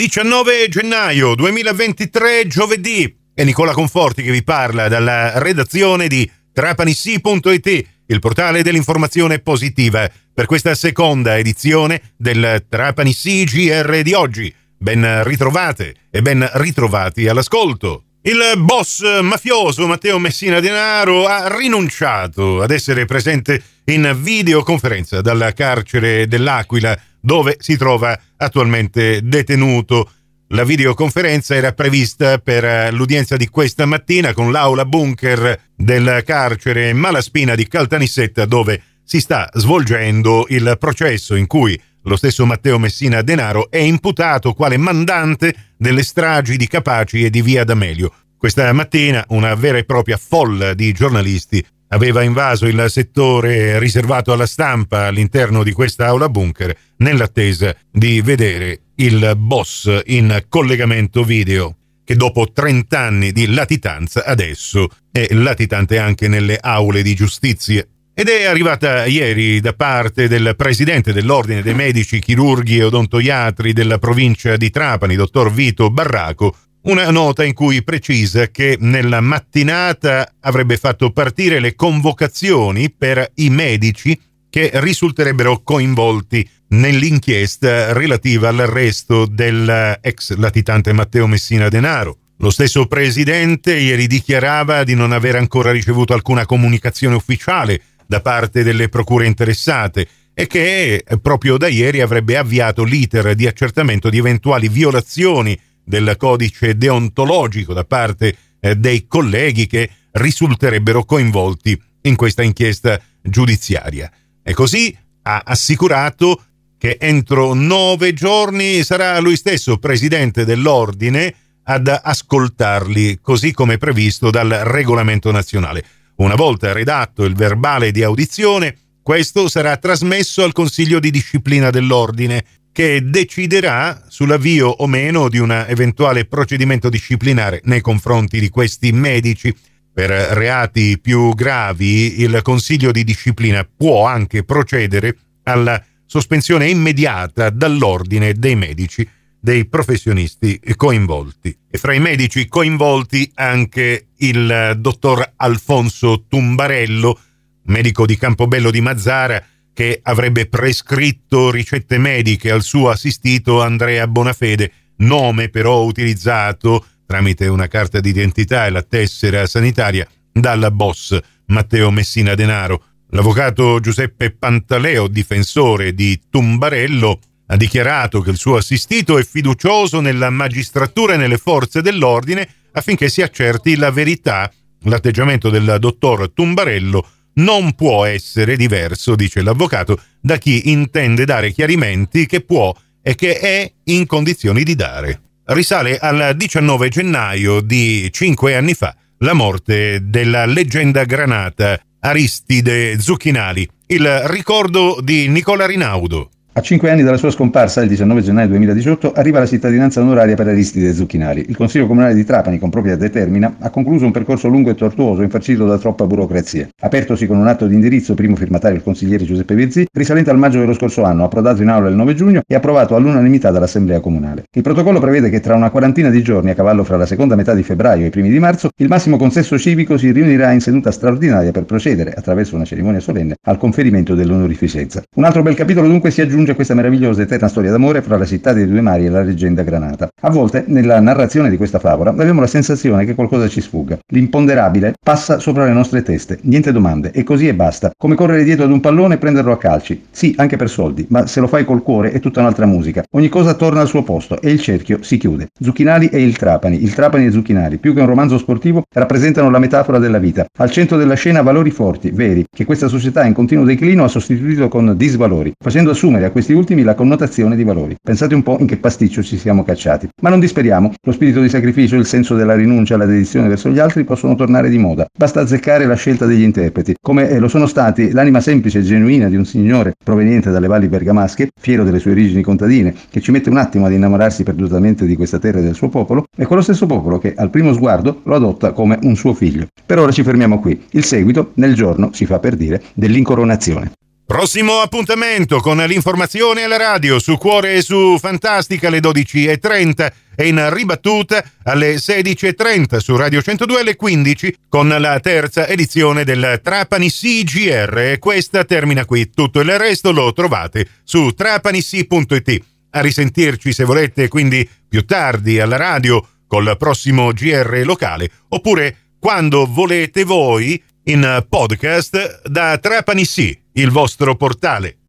19 gennaio 2023, giovedì. È Nicola Conforti che vi parla dalla redazione di trapanissi.it, il portale dell'informazione positiva, per questa seconda edizione del Trapanissi GR di oggi. Ben ritrovate e ben ritrovati all'ascolto. Il boss mafioso Matteo Messina Denaro ha rinunciato ad essere presente in videoconferenza dalla carcere dell'Aquila dove si trova attualmente detenuto. La videoconferenza era prevista per l'udienza di questa mattina con l'aula bunker del carcere Malaspina di Caltanissetta dove si sta svolgendo il processo in cui lo stesso Matteo Messina Denaro è imputato quale mandante delle stragi di Capaci e di Via D'Amelio. Questa mattina una vera e propria folla di giornalisti aveva invaso il settore riservato alla stampa all'interno di questa aula bunker nell'attesa di vedere il boss in collegamento video che dopo 30 anni di latitanza adesso è latitante anche nelle aule di giustizia. Ed è arrivata ieri da parte del presidente dell'Ordine dei Medici, Chirurghi e Odontoiatri della provincia di Trapani, dottor Vito Barraco, una nota in cui precisa che nella mattinata avrebbe fatto partire le convocazioni per i medici che risulterebbero coinvolti nell'inchiesta relativa all'arresto dell'ex latitante Matteo Messina Denaro. Lo stesso presidente ieri dichiarava di non aver ancora ricevuto alcuna comunicazione ufficiale da parte delle procure interessate e che proprio da ieri avrebbe avviato l'iter di accertamento di eventuali violazioni del codice deontologico da parte eh, dei colleghi che risulterebbero coinvolti in questa inchiesta giudiziaria. E così ha assicurato che entro nove giorni sarà lui stesso presidente dell'ordine ad ascoltarli, così come previsto dal regolamento nazionale. Una volta redatto il verbale di audizione, questo sarà trasmesso al Consiglio di disciplina dell'ordine, che deciderà sull'avvio o meno di un eventuale procedimento disciplinare nei confronti di questi medici. Per reati più gravi il Consiglio di disciplina può anche procedere alla sospensione immediata dall'ordine dei medici dei professionisti coinvolti. E fra i medici coinvolti anche il dottor Alfonso Tumbarello, medico di Campobello di Mazzara, che avrebbe prescritto ricette mediche al suo assistito Andrea Bonafede, nome però utilizzato tramite una carta d'identità e la tessera sanitaria dalla boss Matteo Messina Denaro. L'avvocato Giuseppe Pantaleo, difensore di Tumbarello, ha dichiarato che il suo assistito è fiducioso nella magistratura e nelle forze dell'ordine affinché si accerti la verità. L'atteggiamento del dottor Tumbarello non può essere diverso, dice l'avvocato, da chi intende dare chiarimenti che può e che è in condizioni di dare. Risale al 19 gennaio di cinque anni fa la morte della leggenda granata Aristide Zucchinali, il ricordo di Nicola Rinaudo. A cinque anni dalla sua scomparsa, il 19 gennaio 2018, arriva la cittadinanza onoraria per Aristide Zucchinari. Il Consiglio Comunale di Trapani, con propria determina, ha concluso un percorso lungo e tortuoso, infarcito da troppa burocrazia. Apertosi con un atto di indirizzo, primo firmatario il consigliere Giuseppe Vezzi, risalente al maggio dello scorso anno, approdato in aula il 9 giugno e approvato all'unanimità dall'Assemblea Comunale. Il protocollo prevede che tra una quarantina di giorni, a cavallo fra la seconda metà di febbraio e i primi di marzo, il massimo consesso civico si riunirà in seduta straordinaria per procedere, attraverso una cerimonia solenne, al conferimento dell'onorificenza. Un altro bel capitolo dunque si aggiunge aggiunge questa meravigliosa eterna storia d'amore fra la città dei due mari e la leggenda granata. A volte, nella narrazione di questa favola, abbiamo la sensazione che qualcosa ci sfugga. L'imponderabile passa sopra le nostre teste, niente domande, e così e basta. Come correre dietro ad un pallone e prenderlo a calci. Sì, anche per soldi, ma se lo fai col cuore è tutta un'altra musica. Ogni cosa torna al suo posto e il cerchio si chiude. Zucchinali e il Trapani, il Trapani e Zucchinali, più che un romanzo sportivo, rappresentano la metafora della vita. Al centro della scena valori forti, veri, che questa società in continuo declino ha sostituito con disvalori, facendo assumere a questi ultimi la connotazione di valori. Pensate un po' in che pasticcio ci siamo cacciati. Ma non disperiamo, lo spirito di sacrificio, il senso della rinuncia alla dedizione verso gli altri possono tornare di moda. Basta azzeccare la scelta degli interpreti, come eh, lo sono stati l'anima semplice e genuina di un signore proveniente dalle valli bergamasche, fiero delle sue origini contadine, che ci mette un attimo ad innamorarsi perdutamente di questa terra e del suo popolo, e quello stesso popolo che al primo sguardo lo adotta come un suo figlio. Per ora ci fermiamo qui. Il seguito, nel giorno, si fa per dire, dell'incoronazione. Prossimo appuntamento con l'informazione alla radio su Cuore e su Fantastica alle 12.30 e in ribattuta alle 16.30 su Radio 102 alle 15 con la terza edizione del Trapani CGR e questa termina qui. Tutto il resto lo trovate su trapanissi.it. A risentirci se volete quindi più tardi alla radio col prossimo GR locale oppure quando volete voi in podcast da Trapani Sì, il vostro portale.